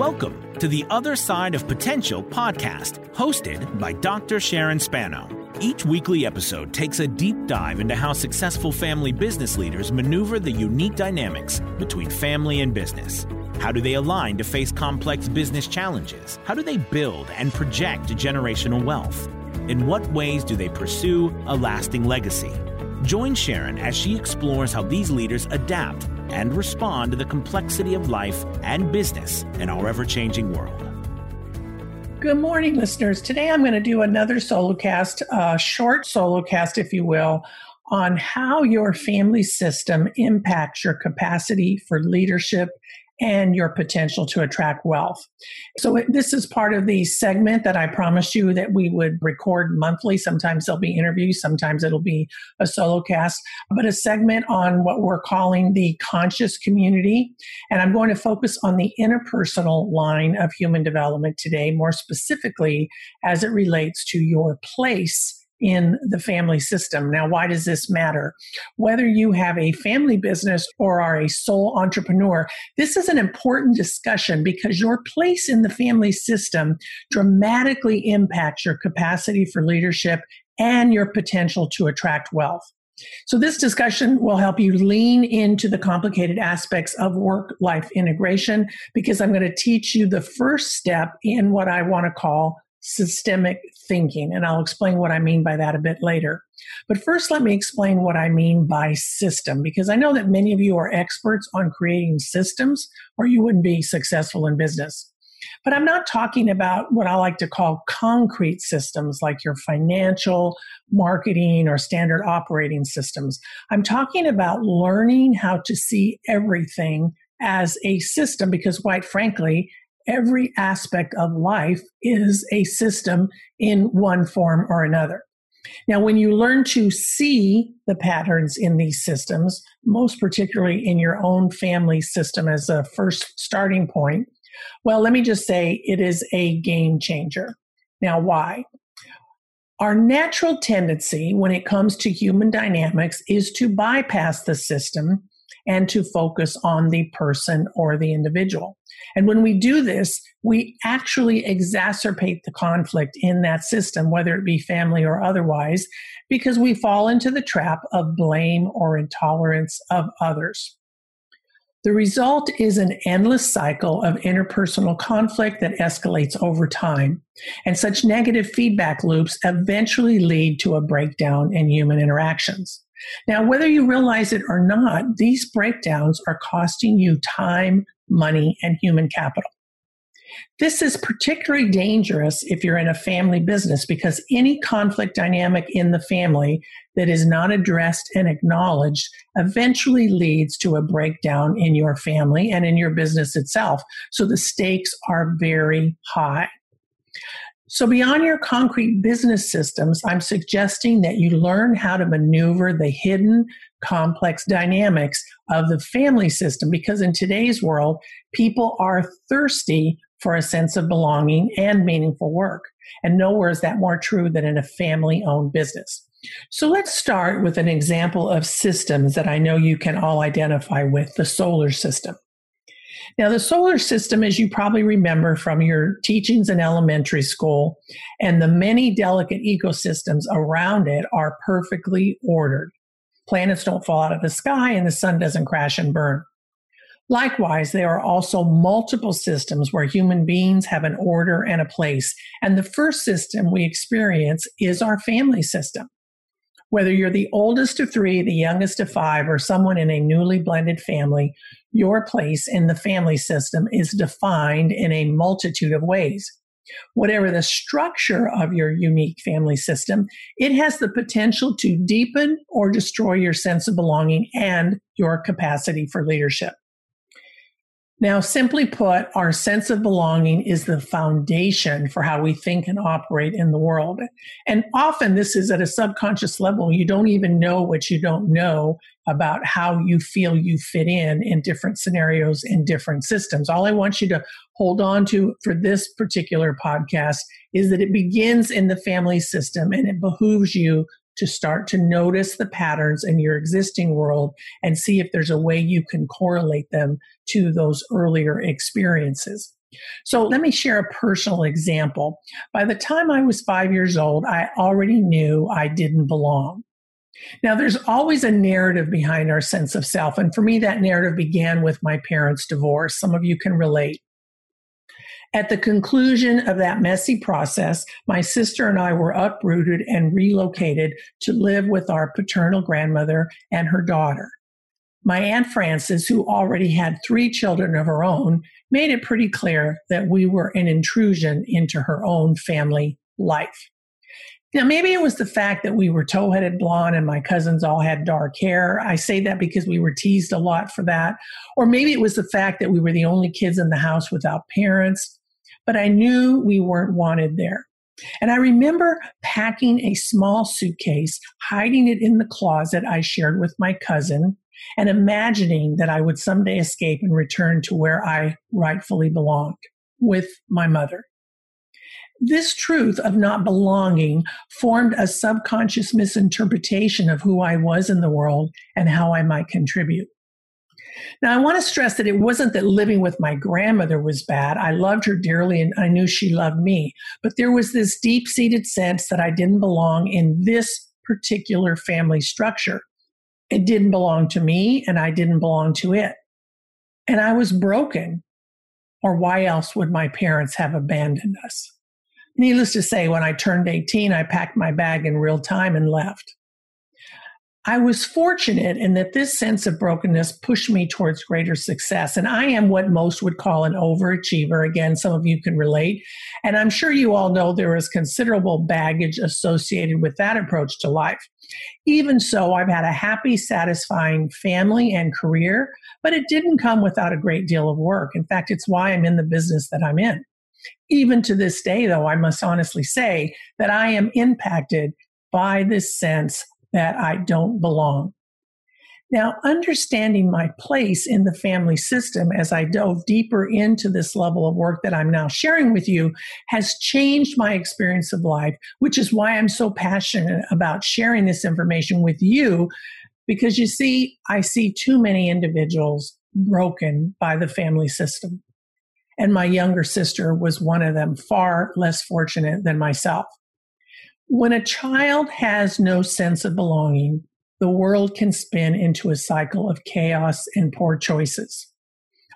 Welcome to the Other Side of Potential podcast, hosted by Dr. Sharon Spano. Each weekly episode takes a deep dive into how successful family business leaders maneuver the unique dynamics between family and business. How do they align to face complex business challenges? How do they build and project generational wealth? In what ways do they pursue a lasting legacy? Join Sharon as she explores how these leaders adapt and respond to the complexity of life and business in our ever changing world. Good morning, listeners. Today I'm going to do another solo cast, a short solo cast, if you will, on how your family system impacts your capacity for leadership and your potential to attract wealth. So this is part of the segment that I promised you that we would record monthly. Sometimes there'll be interviews, sometimes it'll be a solo cast, but a segment on what we're calling the conscious community. And I'm going to focus on the interpersonal line of human development today, more specifically as it relates to your place in the family system. Now, why does this matter? Whether you have a family business or are a sole entrepreneur, this is an important discussion because your place in the family system dramatically impacts your capacity for leadership and your potential to attract wealth. So, this discussion will help you lean into the complicated aspects of work life integration because I'm going to teach you the first step in what I want to call systemic thinking. And I'll explain what I mean by that a bit later. But first, let me explain what I mean by system, because I know that many of you are experts on creating systems, or you wouldn't be successful in business. But I'm not talking about what I like to call concrete systems like your financial, marketing, or standard operating systems. I'm talking about learning how to see everything as a system because, quite frankly, every aspect of life is a system in one form or another. Now, when you learn to see the patterns in these systems, most particularly in your own family system as a first starting point, well, let me just say it is a game changer. Now, why? Our natural tendency when it comes to human dynamics is to bypass the system and to focus on the person or the individual. And when we do this, we actually exacerbate the conflict in that system, whether it be family or otherwise, because we fall into the trap of blame or intolerance of others. The result is an endless cycle of interpersonal conflict that escalates over time. And such negative feedback loops eventually lead to a breakdown in human interactions. Now, whether you realize it or not, these breakdowns are costing you time, money, and human capital. This is particularly dangerous if you're in a family business because any conflict dynamic in the family that is not addressed and acknowledged eventually leads to a breakdown in your family and in your business itself. So the stakes are very high. So, beyond your concrete business systems, I'm suggesting that you learn how to maneuver the hidden, complex dynamics of the family system because in today's world, people are thirsty for a sense of belonging and meaningful work. And nowhere is that more true than in a family owned business. So let's start with an example of systems that I know you can all identify with the solar system. Now, the solar system, as you probably remember from your teachings in elementary school, and the many delicate ecosystems around it are perfectly ordered. Planets don't fall out of the sky and the sun doesn't crash and burn. Likewise, there are also multiple systems where human beings have an order and a place. And the first system we experience is our family system. Whether you're the oldest of three, the youngest of five, or someone in a newly blended family, your place in the family system is defined in a multitude of ways. Whatever the structure of your unique family system, it has the potential to deepen or destroy your sense of belonging and your capacity for leadership. Now, simply put, our sense of belonging is the foundation for how we think and operate in the world. And often this is at a subconscious level. You don't even know what you don't know about how you feel you fit in in different scenarios in different systems. All I want you to hold on to for this particular podcast is that it begins in the family system and it behooves you to start to notice the patterns in your existing world and see if there's a way you can correlate them to those earlier experiences. So let me share a personal example. By the time I was five years old, I already knew I didn't belong. Now, there's always a narrative behind our sense of self. And for me, that narrative began with my parents' divorce. Some of you can relate. At the conclusion of that messy process, my sister and I were uprooted and relocated to live with our paternal grandmother and her daughter. My Aunt Frances, who already had three children of her own, made it pretty clear that we were an intrusion into her own family life. Now, maybe it was the fact that we were tow headed blonde and my cousins all had dark hair. I say that because we were teased a lot for that. Or maybe it was the fact that we were the only kids in the house without parents. But I knew we weren't wanted there. And I remember packing a small suitcase, hiding it in the closet I shared with my cousin, and imagining that I would someday escape and return to where I rightfully belonged with my mother. This truth of not belonging formed a subconscious misinterpretation of who I was in the world and how I might contribute. Now, I want to stress that it wasn't that living with my grandmother was bad. I loved her dearly and I knew she loved me. But there was this deep seated sense that I didn't belong in this particular family structure. It didn't belong to me and I didn't belong to it. And I was broken. Or why else would my parents have abandoned us? Needless to say, when I turned 18, I packed my bag in real time and left. I was fortunate in that this sense of brokenness pushed me towards greater success. And I am what most would call an overachiever. Again, some of you can relate. And I'm sure you all know there is considerable baggage associated with that approach to life. Even so, I've had a happy, satisfying family and career, but it didn't come without a great deal of work. In fact, it's why I'm in the business that I'm in. Even to this day, though, I must honestly say that I am impacted by this sense that I don't belong. Now, understanding my place in the family system as I dove deeper into this level of work that I'm now sharing with you has changed my experience of life, which is why I'm so passionate about sharing this information with you. Because you see, I see too many individuals broken by the family system. And my younger sister was one of them, far less fortunate than myself. When a child has no sense of belonging, the world can spin into a cycle of chaos and poor choices.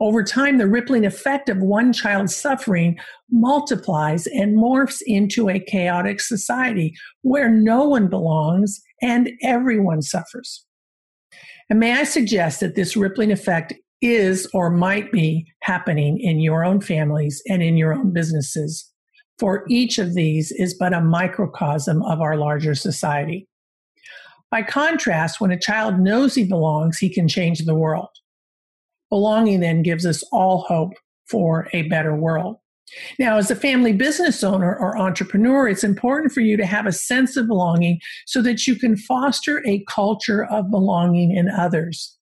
Over time, the rippling effect of one child's suffering multiplies and morphs into a chaotic society where no one belongs and everyone suffers. And may I suggest that this rippling effect is or might be happening in your own families and in your own businesses. For each of these is but a microcosm of our larger society. By contrast, when a child knows he belongs, he can change the world. Belonging then gives us all hope for a better world. Now, as a family business owner or entrepreneur, it's important for you to have a sense of belonging so that you can foster a culture of belonging in others.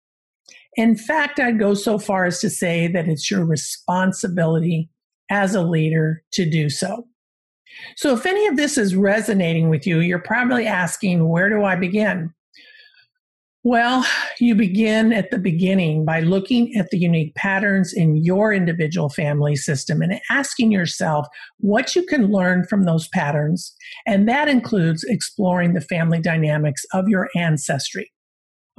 In fact, I'd go so far as to say that it's your responsibility as a leader to do so. So, if any of this is resonating with you, you're probably asking, where do I begin? Well, you begin at the beginning by looking at the unique patterns in your individual family system and asking yourself what you can learn from those patterns. And that includes exploring the family dynamics of your ancestry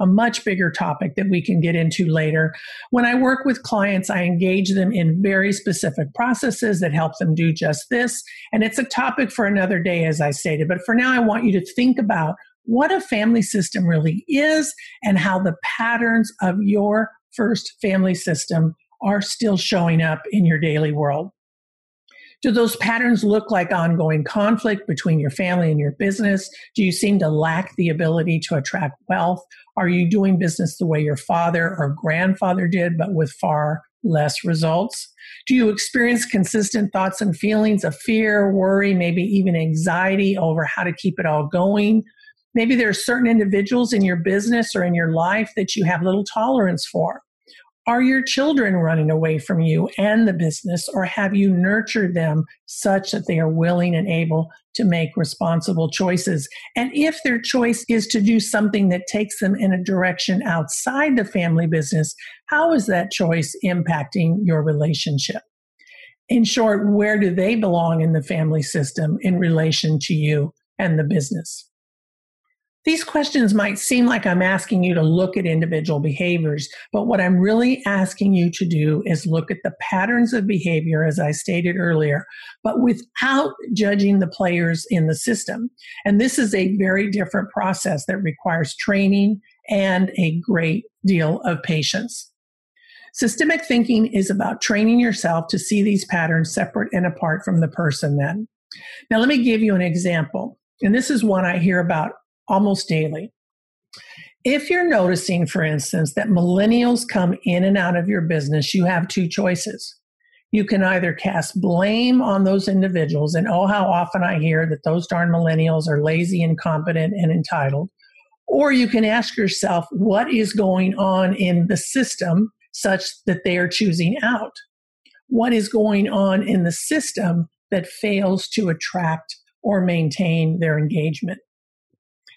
a much bigger topic that we can get into later. When I work with clients, I engage them in very specific processes that help them do just this. And it's a topic for another day, as I stated. But for now, I want you to think about what a family system really is and how the patterns of your first family system are still showing up in your daily world. Do those patterns look like ongoing conflict between your family and your business? Do you seem to lack the ability to attract wealth? Are you doing business the way your father or grandfather did, but with far less results? Do you experience consistent thoughts and feelings of fear, worry, maybe even anxiety over how to keep it all going? Maybe there are certain individuals in your business or in your life that you have little tolerance for. Are your children running away from you and the business, or have you nurtured them such that they are willing and able to make responsible choices? And if their choice is to do something that takes them in a direction outside the family business, how is that choice impacting your relationship? In short, where do they belong in the family system in relation to you and the business? These questions might seem like I'm asking you to look at individual behaviors, but what I'm really asking you to do is look at the patterns of behavior, as I stated earlier, but without judging the players in the system. And this is a very different process that requires training and a great deal of patience. Systemic thinking is about training yourself to see these patterns separate and apart from the person then. Now, let me give you an example. And this is one I hear about almost daily. If you're noticing, for instance, that millennials come in and out of your business, you have two choices. You can either cast blame on those individuals, and oh, how often I hear that those darn millennials are lazy, incompetent, and entitled. Or you can ask yourself, what is going on in the system such that they are choosing out? What is going on in the system that fails to attract or maintain their engagement?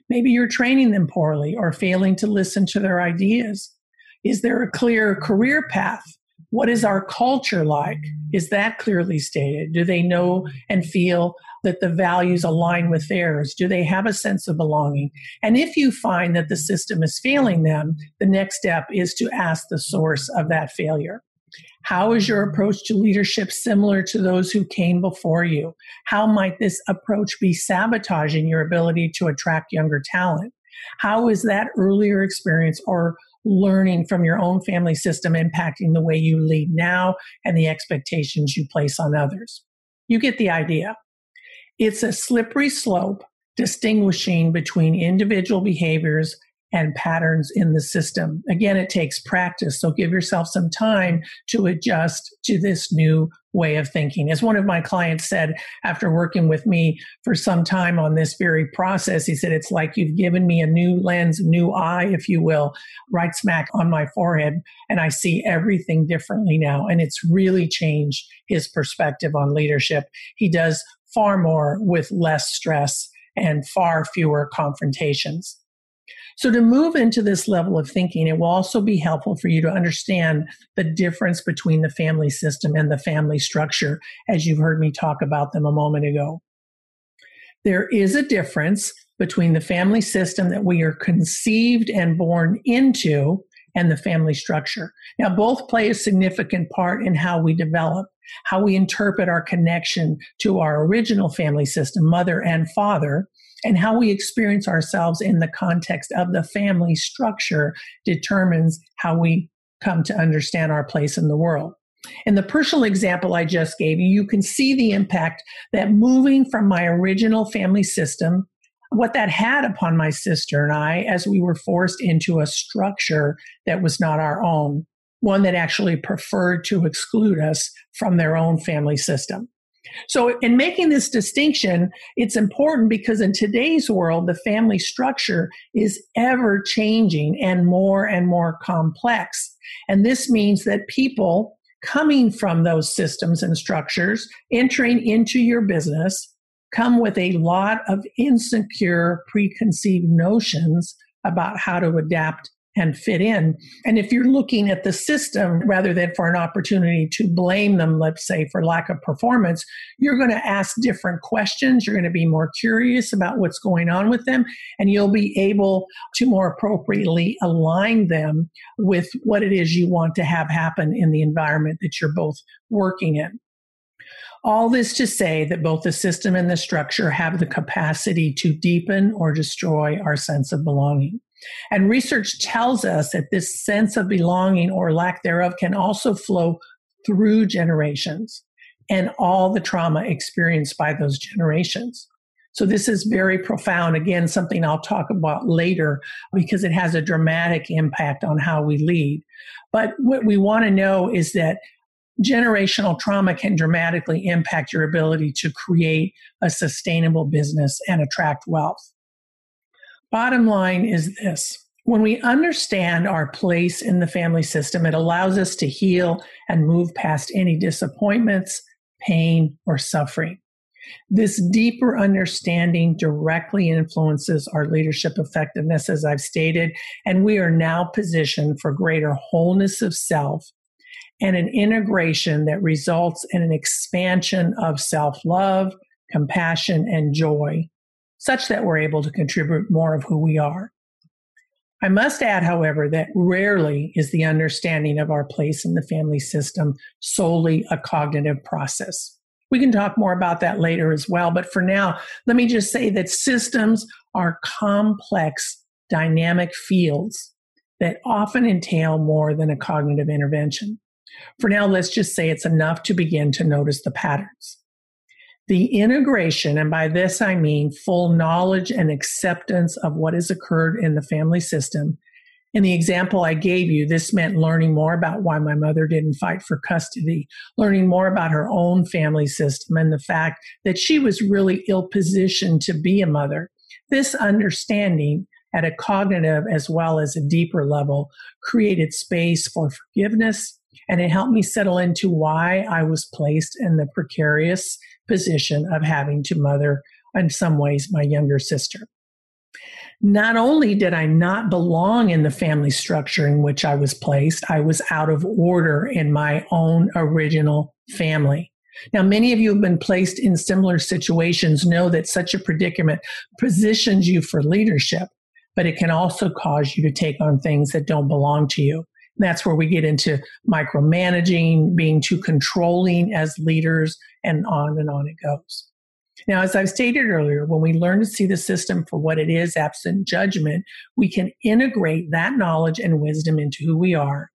Maybe you're training them poorly or failing to listen to their ideas. Is there a clear career path? What is our culture like? Is that clearly stated? Do they know and feel that the values align with theirs? Do they have a sense of belonging? And if you find that the system is failing them, the next step is to ask the source of that failure. How is your approach to leadership similar to those who came before you? How might this approach be sabotaging your ability to attract younger talent? How is that earlier experience or learning from your own family system impacting the way you lead now and the expectations you place on others? You get the idea. It's a slippery slope distinguishing between individual behaviors and patterns in the system. Again, it takes practice. So give yourself some time to adjust to this new way of thinking. As one of my clients said after working with me for some time on this very process, he said, It's like you've given me a new lens, new eye, if you will, right smack on my forehead. And I see everything differently now. And it's really changed his perspective on leadership. He does far more with less stress and far fewer confrontations. So, to move into this level of thinking, it will also be helpful for you to understand the difference between the family system and the family structure, as you've heard me talk about them a moment ago. There is a difference between the family system that we are conceived and born into and the family structure. Now, both play a significant part in how we develop, how we interpret our connection to our original family system, mother and father, and how we experience ourselves in the context of the family structure determines how we come to understand our place in the world. In the personal example I just gave you, you can see the impact that moving from my original family system, what that had upon my sister and I as we were forced into a structure that was not our own, one that actually preferred to exclude us from their own family system. So, in making this distinction, it's important because in today's world, the family structure is ever changing and more and more complex. And this means that people coming from those systems and structures, entering into your business, come with a lot of insecure, preconceived notions about how to adapt and fit in. And if you're looking at the system rather than for an opportunity to blame them, let's say, for lack of performance, you're going to ask different questions. You're going to be more curious about what's going on with them, and you'll be able to more appropriately align them with what it is you want to have happen in the environment that you're both working in. All this to say that both the system and the structure have the capacity to deepen or destroy our sense of belonging. And research tells us that this sense of belonging or lack thereof can also flow through generations and all the trauma experienced by those generations. So this is very profound. Again, something I'll talk about later because it has a dramatic impact on how we lead. But what we want to know is that generational trauma can dramatically impact your ability to create a sustainable business and attract wealth. Bottom line is this when we understand our place in the family system, it allows us to heal and move past any disappointments, pain, or suffering. This deeper understanding directly influences our leadership effectiveness, as I've stated, and we are now positioned for greater wholeness of self and an integration that results in an expansion of self love, compassion, and joy, such that we're able to contribute more of who we are. I must add, however, that rarely is the understanding of our place in the family system solely a cognitive process. We can talk more about that later as well, but for now, let me just say that systems are complex, dynamic fields that often entail more than a cognitive intervention. For now, let's just say it's enough to begin to notice the patterns. The integration, and by this I mean full knowledge and acceptance of what has occurred in the family system. In the example I gave you, this meant learning more about why my mother didn't fight for custody, learning more about her own family system and the fact that she was really ill positioned to be a mother. This understanding at a cognitive as well as a deeper level created space for forgiveness and it helped me settle into why I was placed in the precarious position of having to mother, in some ways, my younger sister. Not only did I not belong in the family structure in which I was placed, I was out of order in my own original family. Now, many of you have been placed in similar situations know that such a predicament positions you for leadership, but it can also cause you to take on things that don't belong to you. That's where we get into micromanaging, being too controlling as leaders, and on and on it goes. Now, as I've stated earlier, when we learn to see the system for what it is, absent judgment, we can integrate that knowledge and wisdom into who we are.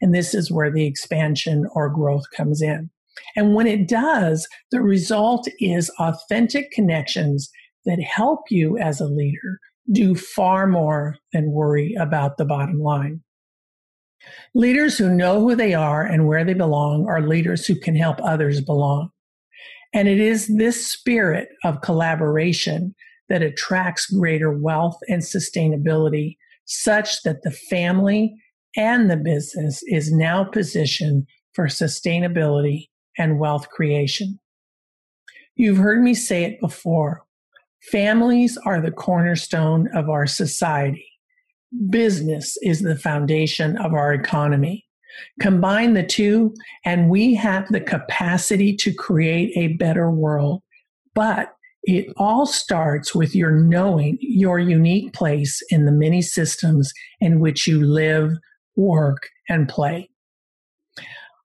And this is where the expansion or growth comes in. And when it does, the result is authentic connections that help you as a leader do far more than worry about the bottom line. Leaders who know who they are and where they belong are leaders who can help others belong. And it is this spirit of collaboration that attracts greater wealth and sustainability, such that the family and the business is now positioned for sustainability and wealth creation. You've heard me say it before. Families are the cornerstone of our society business is the foundation of our economy. Combine the two, and we have the capacity to create a better world. But it all starts with your knowing your unique place in the many systems in which you live, work, and play.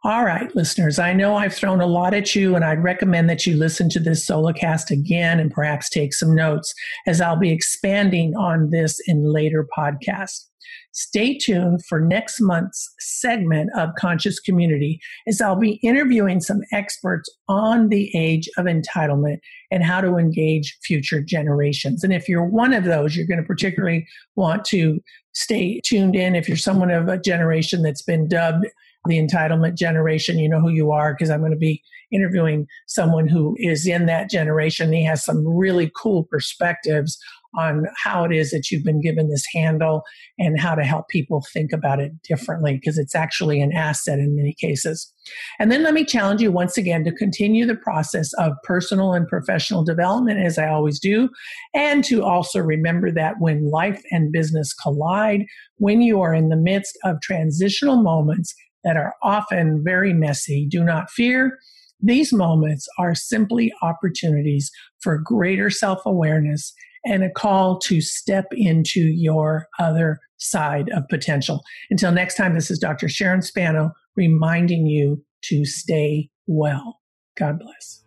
All right, listeners, I know I've thrown a lot at you, and I'd recommend that you listen to this solocast again and perhaps take some notes as I'll be expanding on this in later podcasts. Stay tuned for next month's segment of Conscious Community as I'll be interviewing some experts on the age of entitlement and how to engage future generations. And if you're one of those, you're going to particularly want to stay tuned in. If you're someone of a generation that's been dubbed the entitlement generation. You know who you are because I'm going to be interviewing someone who is in that generation. He has some really cool perspectives on how it is that you've been given this handle and how to help people think about it differently because it's actually an asset in many cases. And then let me challenge you once again to continue the process of personal and professional development as I always do, and to also remember that when life and business collide, when you are in the midst of transitional moments, that are often very messy. Do not fear. These moments are simply opportunities for greater self awareness and a call to step into your other side of potential. Until next time, this is Dr. Sharon Spano reminding you to stay well. God bless.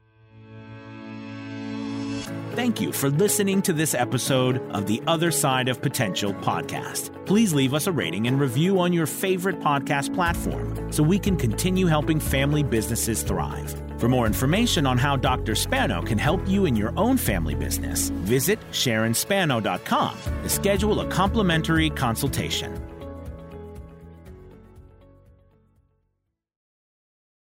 Thank you for listening to this episode of the Other Side of Potential podcast. Please leave us a rating and review on your favorite podcast platform so we can continue helping family businesses thrive. For more information on how Dr. Spano can help you in your own family business, visit SharonSpano.com to schedule a complimentary consultation.